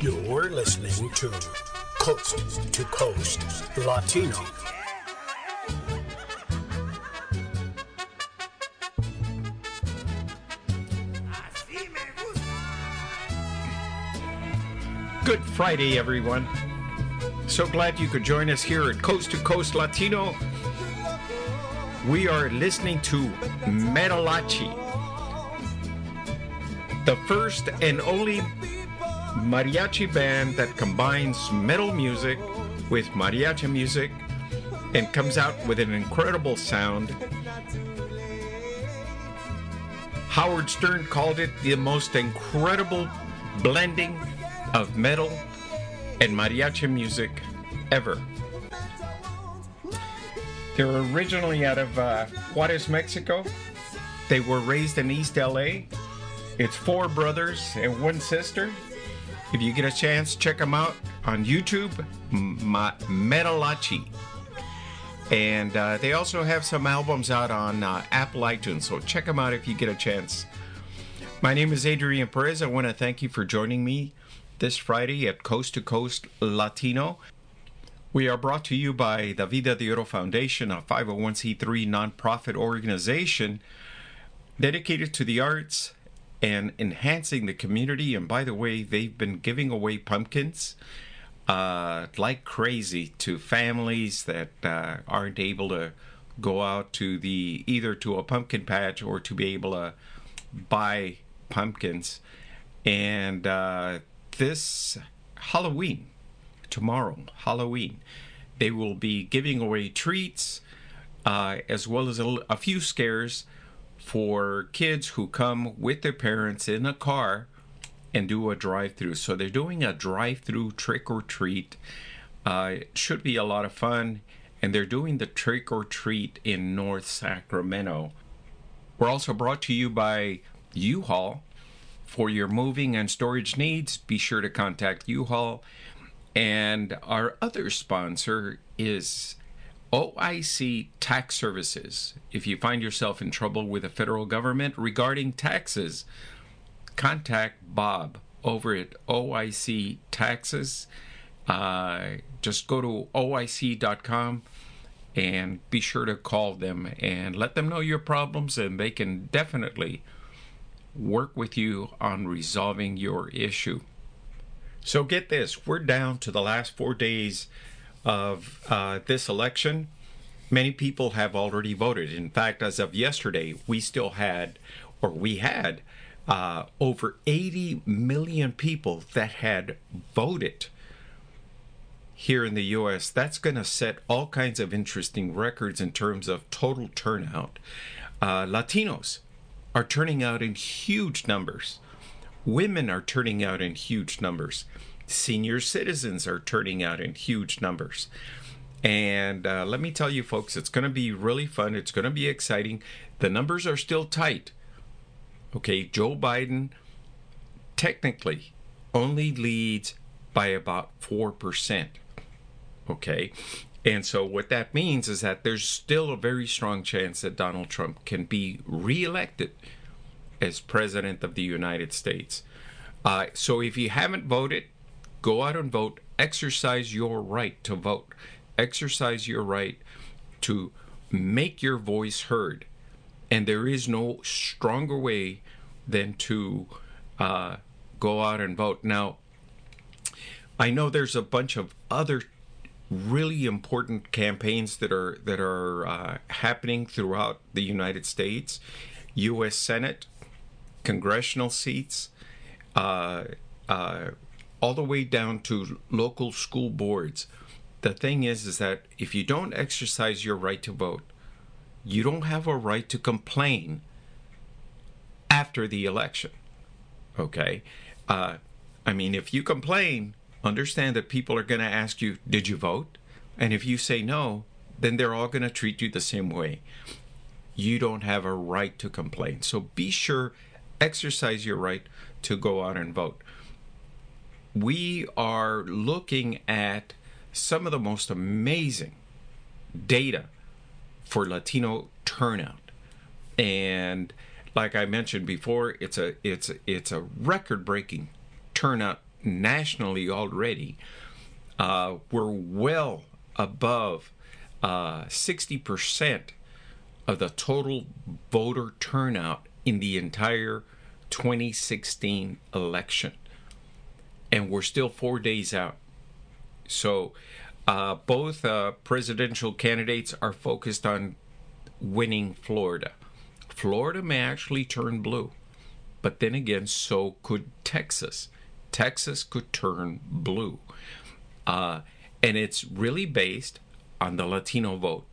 You're listening to Coast to Coast Latino. Good Friday, everyone. So glad you could join us here at Coast to Coast Latino. We are listening to Metalachi, the first and only mariachi band that combines metal music with mariachi music and comes out with an incredible sound. Howard Stern called it the most incredible blending of metal and mariachi music ever. They're originally out of uh, Juarez, Mexico. They were raised in East LA. It's four brothers and one sister. If you get a chance, check them out on YouTube, Metalachi. And uh, they also have some albums out on uh, Apple iTunes, so check them out if you get a chance. My name is Adrian Perez. I want to thank you for joining me this Friday at Coast to Coast Latino. We are brought to you by the Vida de Oro Foundation, a 501c3 nonprofit organization dedicated to the arts and enhancing the community. And by the way, they've been giving away pumpkins uh, like crazy to families that uh, aren't able to go out to the either to a pumpkin patch or to be able to buy pumpkins. And uh, this Halloween, tomorrow, Halloween, they will be giving away treats uh, as well as a, a few scares for kids who come with their parents in a car and do a drive through. So they're doing a drive through trick or treat. Uh, it should be a lot of fun. And they're doing the trick or treat in North Sacramento. We're also brought to you by U Haul. For your moving and storage needs, be sure to contact U Haul. And our other sponsor is OIC Tax Services. If you find yourself in trouble with the federal government regarding taxes, contact Bob over at OIC Taxes. Uh, just go to oic.com and be sure to call them and let them know your problems, and they can definitely work with you on resolving your issue. So, get this we're down to the last four days of uh, this election. Many people have already voted. In fact, as of yesterday, we still had, or we had, uh, over 80 million people that had voted here in the US. That's going to set all kinds of interesting records in terms of total turnout. Uh, Latinos are turning out in huge numbers. Women are turning out in huge numbers. Senior citizens are turning out in huge numbers. And uh, let me tell you, folks, it's going to be really fun. It's going to be exciting. The numbers are still tight. Okay, Joe Biden technically only leads by about 4%. Okay, and so what that means is that there's still a very strong chance that Donald Trump can be reelected as president of the United States. Uh, so if you haven't voted, go out and vote. Exercise your right to vote. Exercise your right to make your voice heard. And there is no stronger way than to uh, go out and vote. Now, I know there's a bunch of other really important campaigns that are that are uh, happening throughout the United States, U.S. Senate, congressional seats, uh, uh, all the way down to local school boards. The thing is, is that if you don't exercise your right to vote, you don't have a right to complain after the election. Okay, uh, I mean, if you complain understand that people are going to ask you, Did you vote? And if you say no, then they're all going to treat you the same way. You don't have a right to complain. So be sure, exercise your right to go out and vote. We are looking at some of the most amazing data for Latino turnout. And like I mentioned before, it's a it's a, it's a record-breaking turnout nationally already. Uh, we're well above uh, 60% of the total voter turnout in the entire 2016 election. And we're still four days out. So uh, both uh, presidential candidates are focused on winning Florida. Florida may actually turn blue, but then again, so could Texas. Texas could turn blue. Uh, and it's really based on the Latino vote.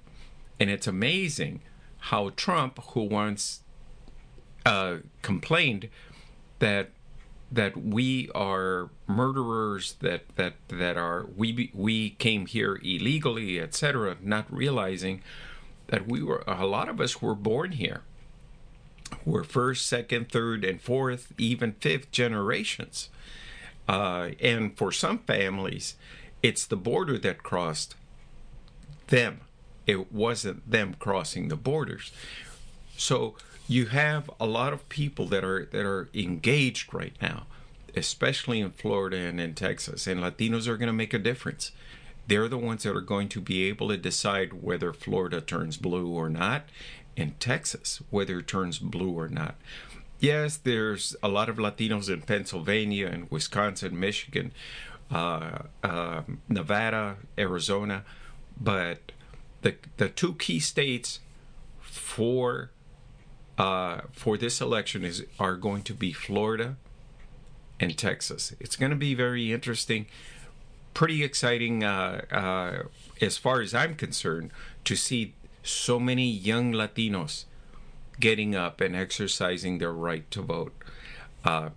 And it's amazing how Trump, who once uh, complained that that we are murderers, that that that are we we came here illegally, etc., not realizing that we were a lot of us were born here. We're first, second, third, and fourth, even fifth generations. Uh, and for some families, it's the border that crossed them. It wasn't them crossing the borders. So you have a lot of people that are that are engaged right now, especially in Florida and in Texas. And Latinos are going to make a difference. They're the ones that are going to be able to decide whether Florida turns blue or not, and Texas whether it turns blue or not. Yes, there's a lot of Latinos in Pennsylvania and Wisconsin, Michigan, uh, uh, Nevada, Arizona, but the the two key states for uh, for this election is are going to be Florida and Texas. It's going to be very interesting, pretty exciting uh, uh, as far as I'm concerned to see so many young Latinos getting up and exercising their right to vote. Uh,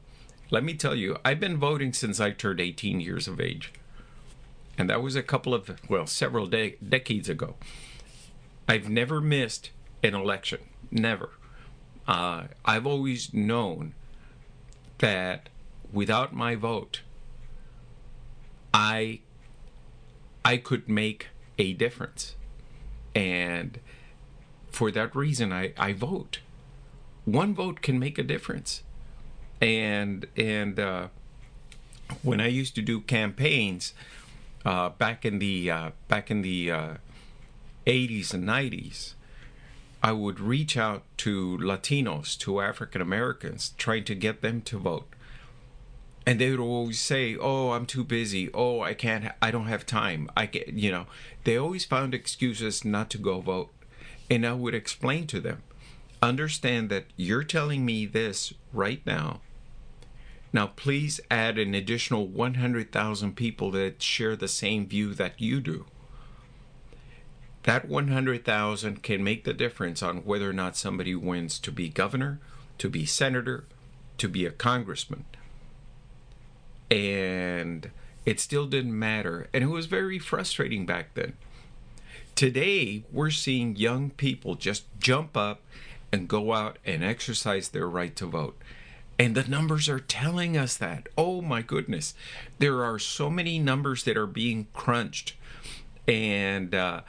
let me tell you, I've been voting since I turned 18 years of age. And that was a couple of, well, several de- decades ago. I've never missed an election. Never. Uh, I've always known that without my vote, I I could make a difference. And for that reason I, I vote. One vote can make a difference. And and uh, when I used to do campaigns uh, back in the uh, back in the 80s uh, and 90s, I would reach out to Latinos, to African Americans, trying to get them to vote. And they would always say, "Oh, I'm too busy. Oh, I can't. I don't have time. I get, you know." They always found excuses not to go vote, and I would explain to them, "Understand that you're telling me this right now. Now, please add an additional 100,000 people that share the same view that you do." That 100,000 can make the difference on whether or not somebody wins to be governor, to be senator, to be a congressman. And it still didn't matter. And it was very frustrating back then. Today, we're seeing young people just jump up and go out and exercise their right to vote. And the numbers are telling us that. Oh my goodness. There are so many numbers that are being crunched. And uh,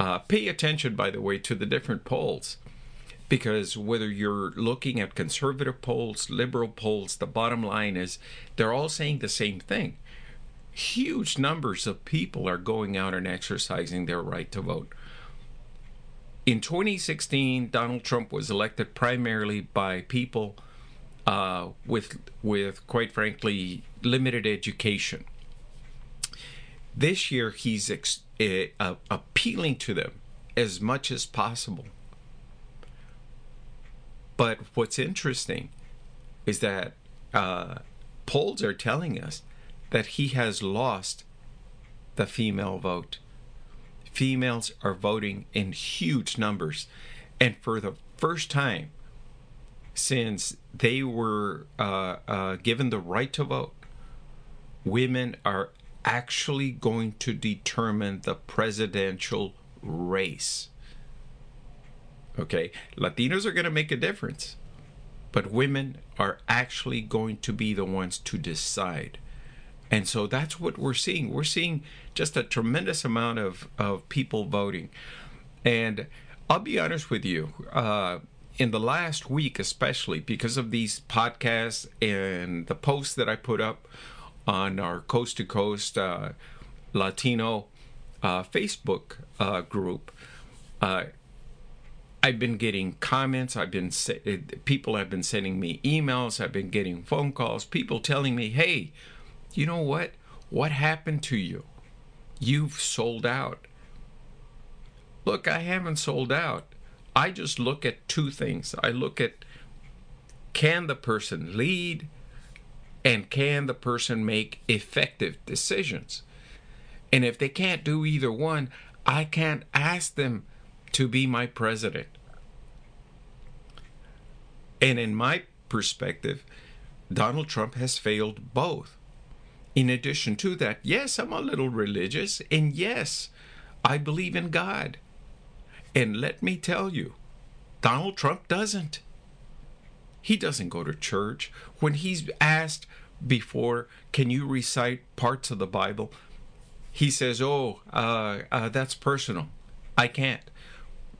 uh, pay attention, by the way, to the different polls. Because whether you're looking at conservative polls, liberal polls, the bottom line is they're all saying the same thing. Huge numbers of people are going out and exercising their right to vote. In 2016, Donald Trump was elected primarily by people uh, with, with, quite frankly, limited education. This year, he's ex- uh, appealing to them as much as possible. But what's interesting is that uh, polls are telling us that he has lost the female vote. Females are voting in huge numbers. And for the first time since they were uh, uh, given the right to vote, women are actually going to determine the presidential race. Okay, Latinos are going to make a difference, but women are actually going to be the ones to decide. And so that's what we're seeing. We're seeing just a tremendous amount of, of people voting. And I'll be honest with you, uh, in the last week, especially because of these podcasts and the posts that I put up on our Coast to Coast uh, Latino uh, Facebook uh, group. Uh, I've been getting comments. I've been people have been sending me emails. I've been getting phone calls. People telling me, "Hey, you know what? What happened to you? You've sold out." Look, I haven't sold out. I just look at two things. I look at can the person lead and can the person make effective decisions? And if they can't do either one, I can't ask them to be my president. And in my perspective, Donald Trump has failed both. In addition to that, yes, I'm a little religious, and yes, I believe in God. And let me tell you, Donald Trump doesn't. He doesn't go to church. When he's asked before, can you recite parts of the Bible? He says, oh, uh, uh, that's personal. I can't.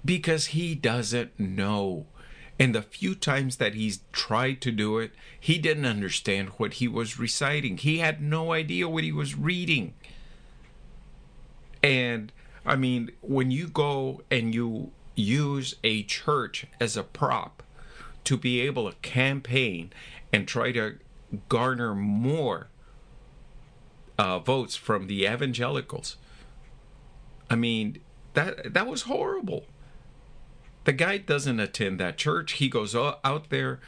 Because he doesn't know. And the few times that he's tried to do it, he didn't understand what he was reciting. He had no idea what he was reading. And I mean, when you go and you use a church as a prop to be able to campaign and try to garner more uh, votes from the evangelicals. I mean, that that was horrible. The guy doesn't attend that church. He goes out there,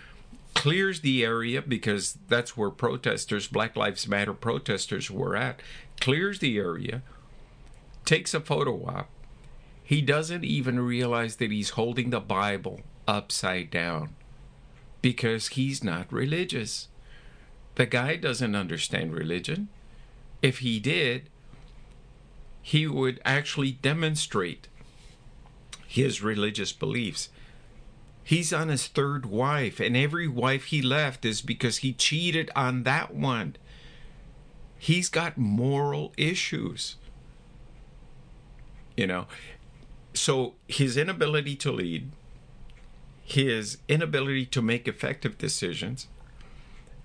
clears the area because that's where protesters, Black Lives Matter protesters, were at. Clears the area, takes a photo op. He doesn't even realize that he's holding the Bible upside down because he's not religious. The guy doesn't understand religion. If he did, he would actually demonstrate his religious beliefs. He's on his third wife, and every wife he left is because he cheated on that one. He's got moral issues. You know, so his inability to lead, his inability to make effective decisions,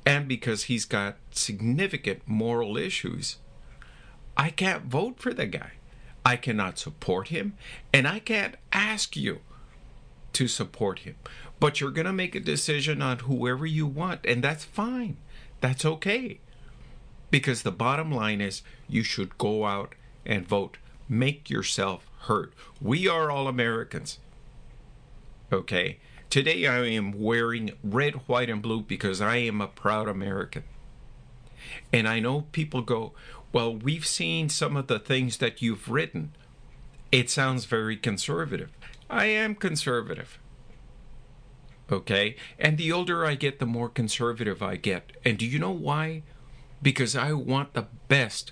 and because he's got significant moral issues, I can't vote for the guy. I cannot support him, and I can't ask you to support him. But you're going to make a decision on whoever you want, and that's fine. That's okay. Because the bottom line is you should go out and vote. Make yourself heard. We are all Americans. Okay? Today I am wearing red, white, and blue because I am a proud American. And I know people go, Well, we've seen some of the things that you've written. It sounds very conservative. I am conservative. Okay? And the older I get, the more conservative I get. And do you know why? Because I want the best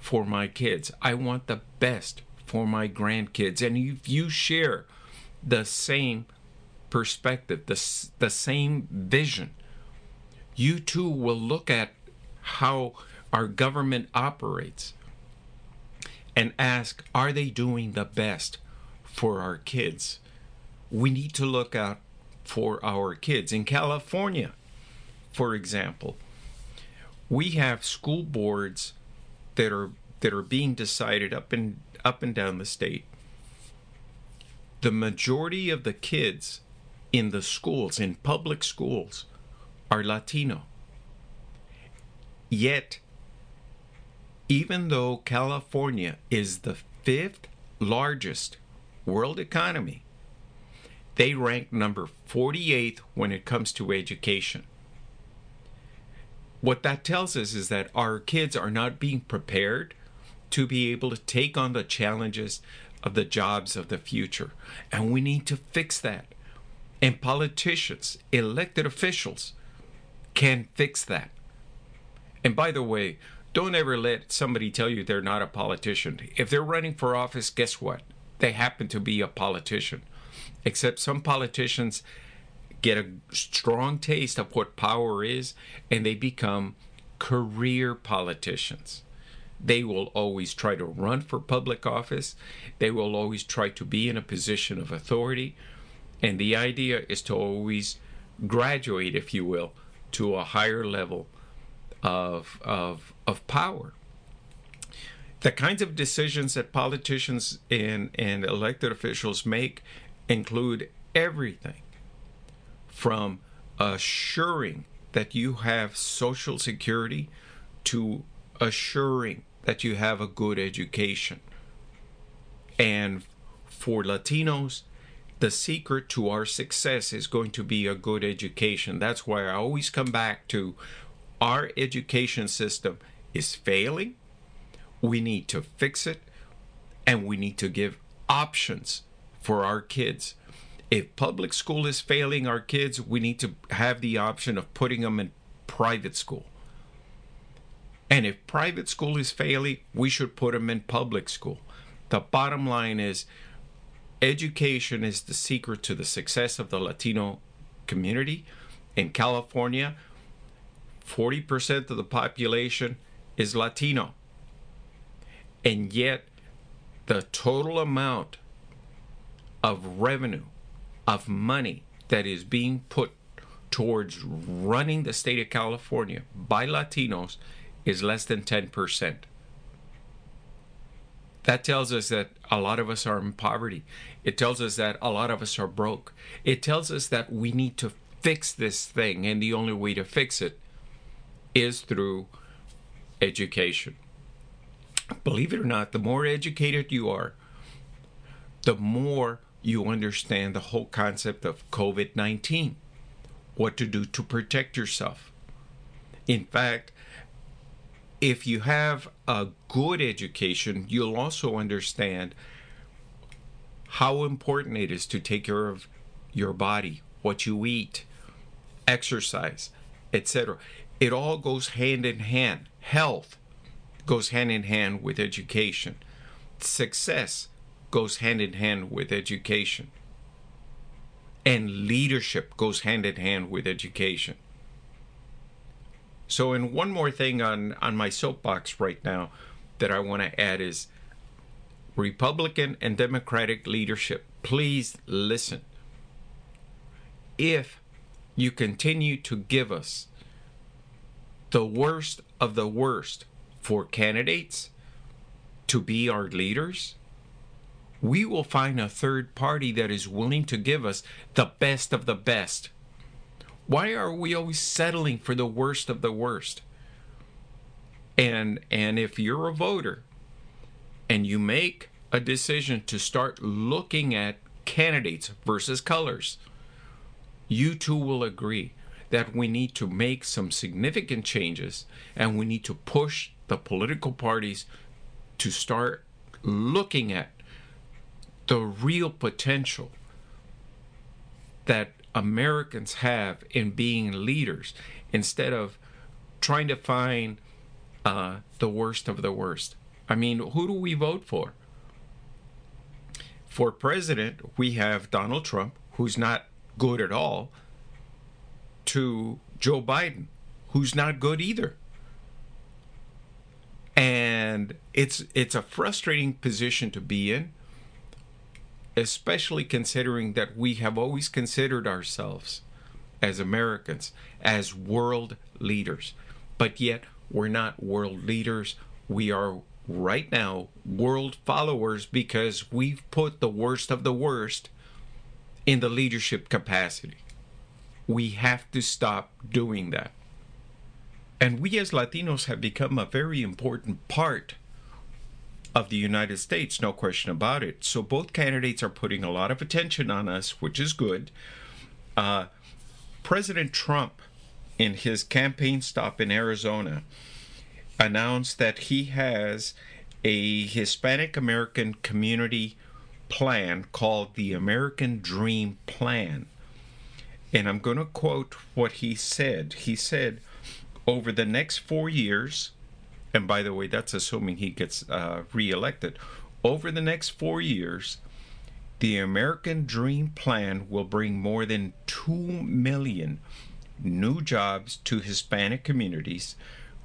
for my kids. I want the best for my grandkids. And if you share the same perspective, the, the same vision, you too will look at how our government operates and ask, are they doing the best for our kids? We need to look out for our kids. In California, for example, we have school boards that are that are being decided up and up and down the state. The majority of the kids in the schools, in public schools, are Latino. Yet, even though California is the fifth largest world economy, they rank number 48th when it comes to education. What that tells us is that our kids are not being prepared to be able to take on the challenges of the jobs of the future. And we need to fix that. And politicians, elected officials, can fix that. And by the way, don't ever let somebody tell you they're not a politician. If they're running for office, guess what? They happen to be a politician. Except some politicians get a strong taste of what power is and they become career politicians. They will always try to run for public office. They will always try to be in a position of authority. And the idea is to always graduate, if you will, to a higher level of, of, of power. The kinds of decisions that politicians and, and elected officials make include everything from assuring that you have Social Security to assuring that you have a good education. And for Latinos, the secret to our success is going to be a good education. That's why I always come back to our education system is failing. We need to fix it and we need to give options for our kids. If public school is failing our kids, we need to have the option of putting them in private school. And if private school is failing, we should put them in public school. The bottom line is education is the secret to the success of the Latino community. In California, 40% of the population is Latino. And yet, the total amount of revenue, of money that is being put towards running the state of California by Latinos is less than 10%. That tells us that a lot of us are in poverty. It tells us that a lot of us are broke. It tells us that we need to fix this thing, and the only way to fix it is through education. Believe it or not, the more educated you are, the more you understand the whole concept of COVID 19, what to do to protect yourself. In fact, if you have a good education, you'll also understand how important it is to take care of your body, what you eat, exercise, etc. It all goes hand in hand. Health goes hand in hand with education. Success goes hand in hand with education. And leadership goes hand in hand with education. So, and one more thing on, on my soapbox right now that I want to add is Republican and Democratic leadership, please listen. If you continue to give us the worst of the worst for candidates to be our leaders, we will find a third party that is willing to give us the best of the best why are we always settling for the worst of the worst? And and if you're a voter and you make a decision to start looking at candidates versus colors, you too will agree that we need to make some significant changes and we need to push the political parties to start looking at the real potential that Americans have in being leaders instead of trying to find uh, the worst of the worst. I mean, who do we vote for? For president, we have Donald Trump, who's not good at all, to Joe Biden, who's not good either. And it's it's a frustrating position to be in especially considering that we have always considered ourselves as Americans as world leaders. But yet, we're not world leaders. We are right now world followers because we've put the worst of the worst in the leadership capacity. We have to stop doing that. And we as Latinos have become a very important part of the United States, no question about it. So both candidates are putting a lot of attention on us, which is good. Uh, President Trump, in his campaign stop in Arizona, announced that he has a Hispanic American community plan called the American Dream Plan. And I'm going to quote what he said. He said, over the next four years, and by the way, that's assuming he gets uh, reelected. Over the next four years, the American Dream Plan will bring more than 2 million new jobs to Hispanic communities,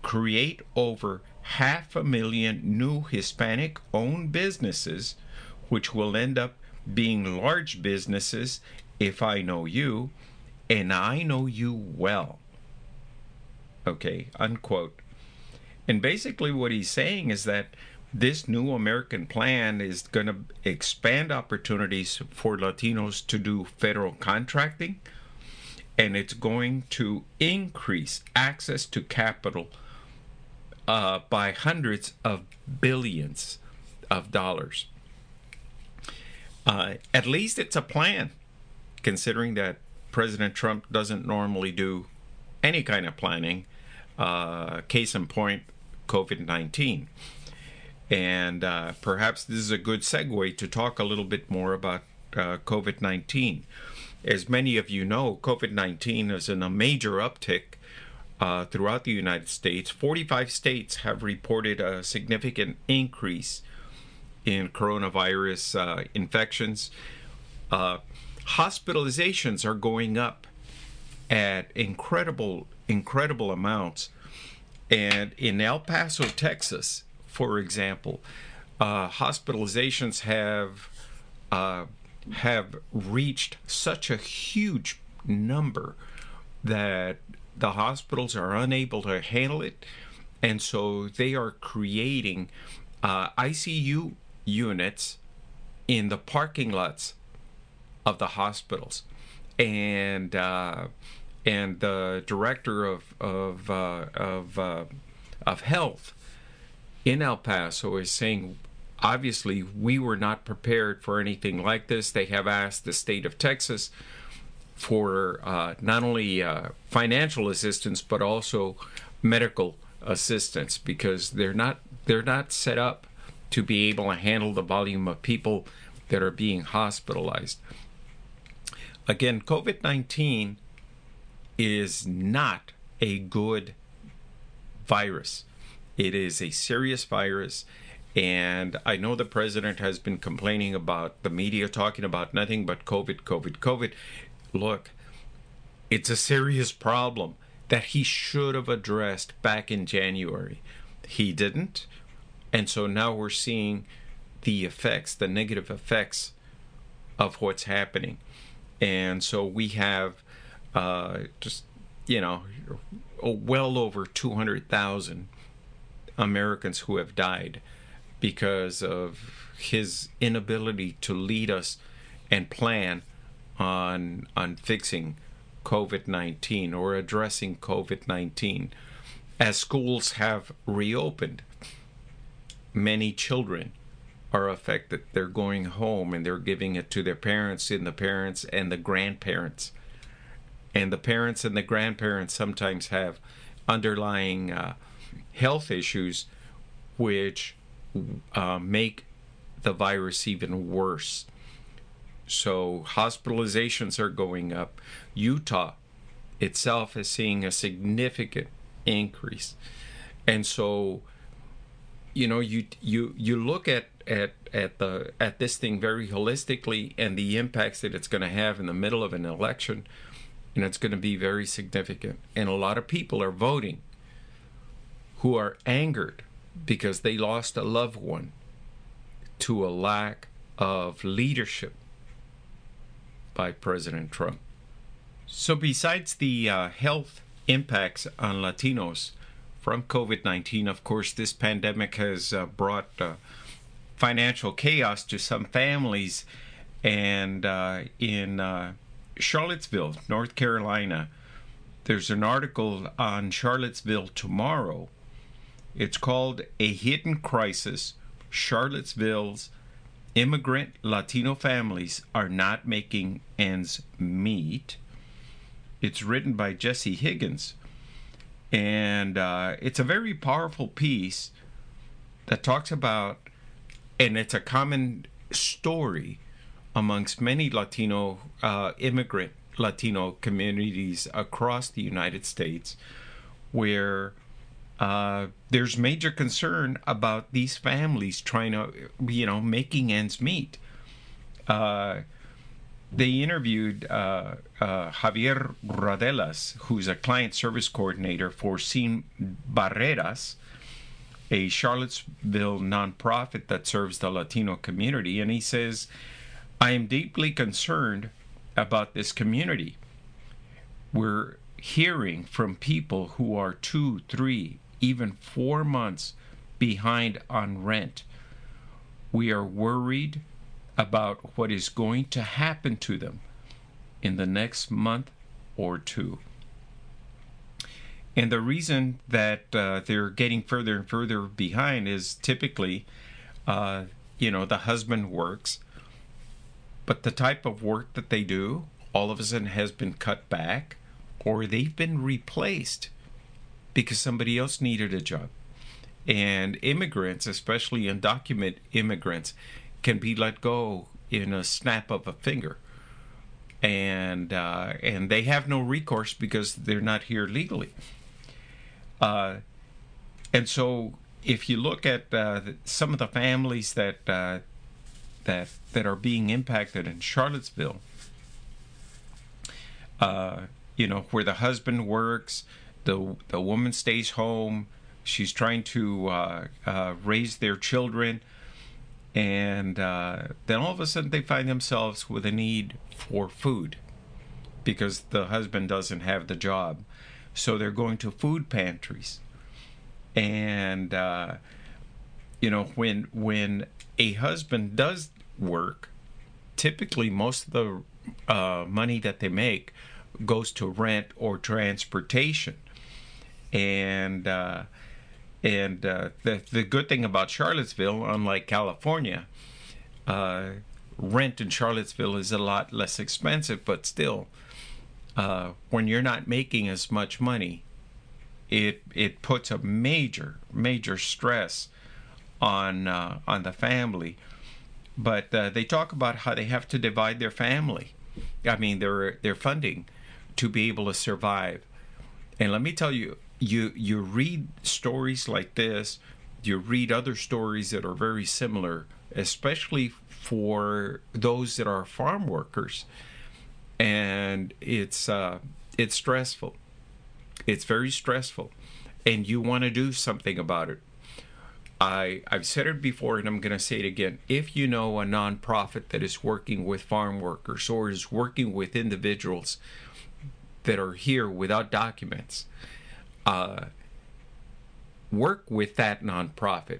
create over half a million new Hispanic owned businesses, which will end up being large businesses if I know you, and I know you well. Okay, unquote. And basically, what he's saying is that this new American plan is going to expand opportunities for Latinos to do federal contracting, and it's going to increase access to capital uh, by hundreds of billions of dollars. Uh, at least it's a plan, considering that President Trump doesn't normally do any kind of planning. Uh, case in point, COVID 19. And uh, perhaps this is a good segue to talk a little bit more about uh, COVID 19. As many of you know, COVID 19 is in a major uptick uh, throughout the United States. 45 states have reported a significant increase in coronavirus uh, infections. Uh, hospitalizations are going up at incredible, incredible amounts. And in El Paso, Texas, for example, uh, hospitalizations have uh, have reached such a huge number that the hospitals are unable to handle it, and so they are creating uh, ICU units in the parking lots of the hospitals, and uh, and the director of of uh, of uh, of health in El Paso is saying, obviously, we were not prepared for anything like this. They have asked the state of Texas for uh, not only uh, financial assistance but also medical assistance because they're not they're not set up to be able to handle the volume of people that are being hospitalized. Again, COVID 19 is not a good virus. It is a serious virus. And I know the president has been complaining about the media talking about nothing but COVID, COVID, COVID. Look, it's a serious problem that he should have addressed back in January. He didn't. And so now we're seeing the effects, the negative effects of what's happening. And so we have uh, just, you know, well over 200,000 Americans who have died because of his inability to lead us and plan on on fixing COVID-19 or addressing COVID-19 as schools have reopened many children are affected. They're going home and they're giving it to their parents and the parents and the grandparents and the parents and the grandparents sometimes have underlying uh, health issues which uh, make the virus even worse. So hospitalizations are going up. Utah itself is seeing a significant increase. And so you know you you you look at at at the at this thing very holistically and the impacts that it's going to have in the middle of an election and it's going to be very significant and a lot of people are voting who are angered because they lost a loved one to a lack of leadership by President Trump. So, besides the uh, health impacts on Latinos from COVID 19, of course, this pandemic has uh, brought uh, financial chaos to some families. And uh, in uh, Charlottesville, North Carolina, there's an article on Charlottesville tomorrow it's called A Hidden Crisis Charlottesville's Immigrant Latino Families Are Not Making Ends Meet. It's written by Jesse Higgins. And uh, it's a very powerful piece that talks about, and it's a common story amongst many Latino uh, immigrant Latino communities across the United States where uh, there's major concern about these families trying to, you know, making ends meet. Uh, they interviewed uh, uh Javier Rodelas, who's a client service coordinator for Sin Barreras, a Charlottesville nonprofit that serves the Latino community. And he says, I am deeply concerned about this community. We're hearing from people who are two, three, even four months behind on rent. We are worried about what is going to happen to them in the next month or two. And the reason that uh, they're getting further and further behind is typically, uh, you know, the husband works, but the type of work that they do all of a sudden has been cut back or they've been replaced because somebody else needed a job. And immigrants, especially undocumented immigrants, can be let go in a snap of a finger. And uh, and they have no recourse because they're not here legally. Uh, and so, if you look at uh, some of the families that uh, that that are being impacted in Charlottesville, uh, you know, where the husband works, the the woman stays home. She's trying to uh, uh, raise their children, and uh, then all of a sudden they find themselves with a need for food because the husband doesn't have the job, so they're going to food pantries, and uh, you know when when a husband does work, typically most of the uh, money that they make goes to rent or transportation. And uh, and uh, the the good thing about Charlottesville, unlike California, uh, rent in Charlottesville is a lot less expensive, but still, uh, when you're not making as much money, it it puts a major major stress on uh, on the family. But uh, they talk about how they have to divide their family. I mean, their their funding to be able to survive. And let me tell you, you you read stories like this, you read other stories that are very similar, especially for those that are farm workers, and it's uh, it's stressful. It's very stressful, and you want to do something about it. I I've said it before, and I'm going to say it again. If you know a nonprofit that is working with farm workers or is working with individuals that are here without documents, uh, work with that nonprofit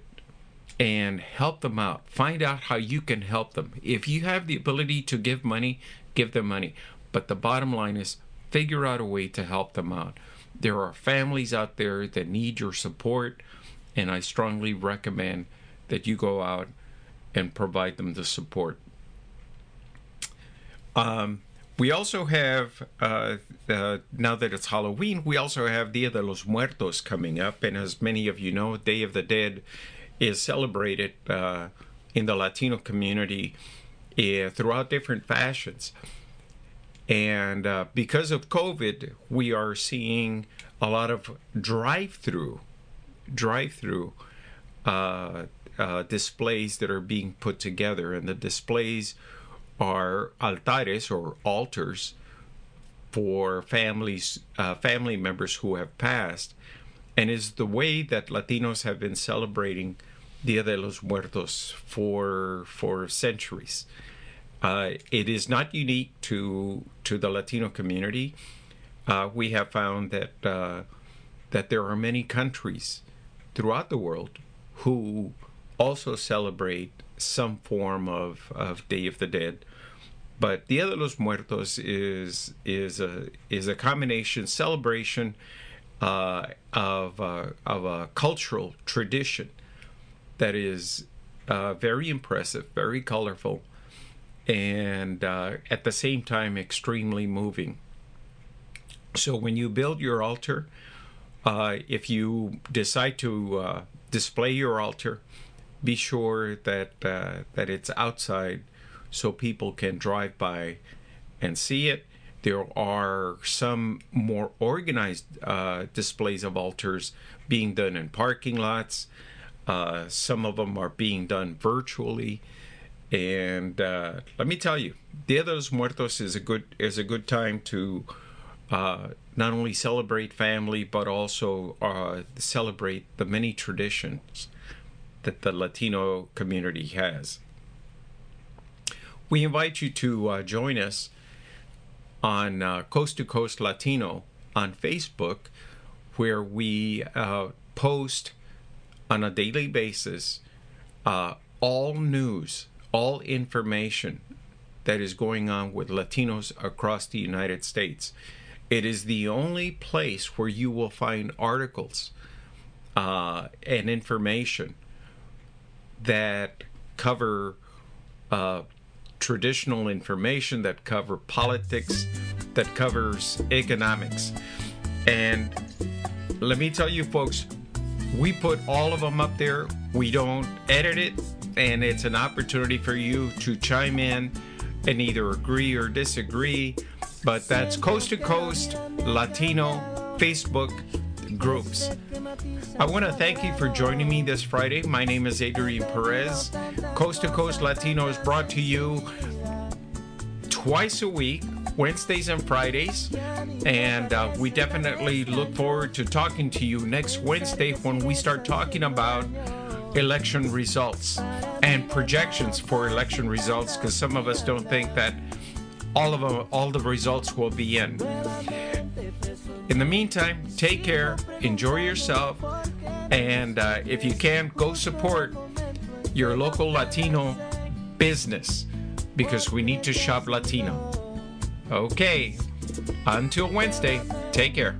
and help them out. Find out how you can help them. If you have the ability to give money, give them money. But the bottom line is figure out a way to help them out. There are families out there that need your support, and I strongly recommend that you go out and provide them the support. Um, we also have, uh, uh, now that it's Halloween, we also have Dia de los Muertos coming up. And as many of you know, Day of the Dead is celebrated uh, in the Latino community uh, throughout different fashions. And uh, because of COVID, we are seeing a lot of drive-through, drive-through uh, displays that are being put together, and the displays are altares or altars for families, uh, family members who have passed, and is the way that Latinos have been celebrating Dia de los Muertos for for centuries. Uh, it is not unique to to the Latino community. Uh, we have found that uh, that there are many countries throughout the world who also celebrate some form of, of Day of the Dead. But Dia de los Muertos is is a is a combination celebration uh, of of a cultural tradition that is uh, very impressive, very colorful, and uh, at the same time extremely moving. So when you build your altar, uh, if you decide to uh, display your altar, be sure that uh, that it's outside so people can drive by and see it. There are some more organized uh, displays of altars being done in parking lots. Uh, some of them are being done virtually. And uh, let me tell you, Dia de los Muertos is a good is a good time to uh, not only celebrate family but also uh, celebrate the many traditions that the Latino community has. We invite you to uh, join us on uh, Coast to Coast Latino on Facebook where we uh, post on a daily basis all news, all information that is going on with Latinos across the United States. It is the only place where you will find articles uh, and information that cover uh, traditional information, that cover politics, that covers economics. And let me tell you, folks, we put all of them up there. We don't edit it, and it's an opportunity for you to chime in and either agree or disagree. But that's Coast to Coast Latino Facebook groups. I want to thank you for joining me this Friday. My name is Adrian Perez. Coast to Coast Latino is brought to you twice a week, Wednesdays and Fridays. And uh, we definitely look forward to talking to you next Wednesday when we start talking about election results and projections for election results because some of us don't think that all of all the results will be in. In the meantime, take care, enjoy yourself, and uh, if you can, go support your local Latino business because we need to shop Latino. Okay, until Wednesday, take care.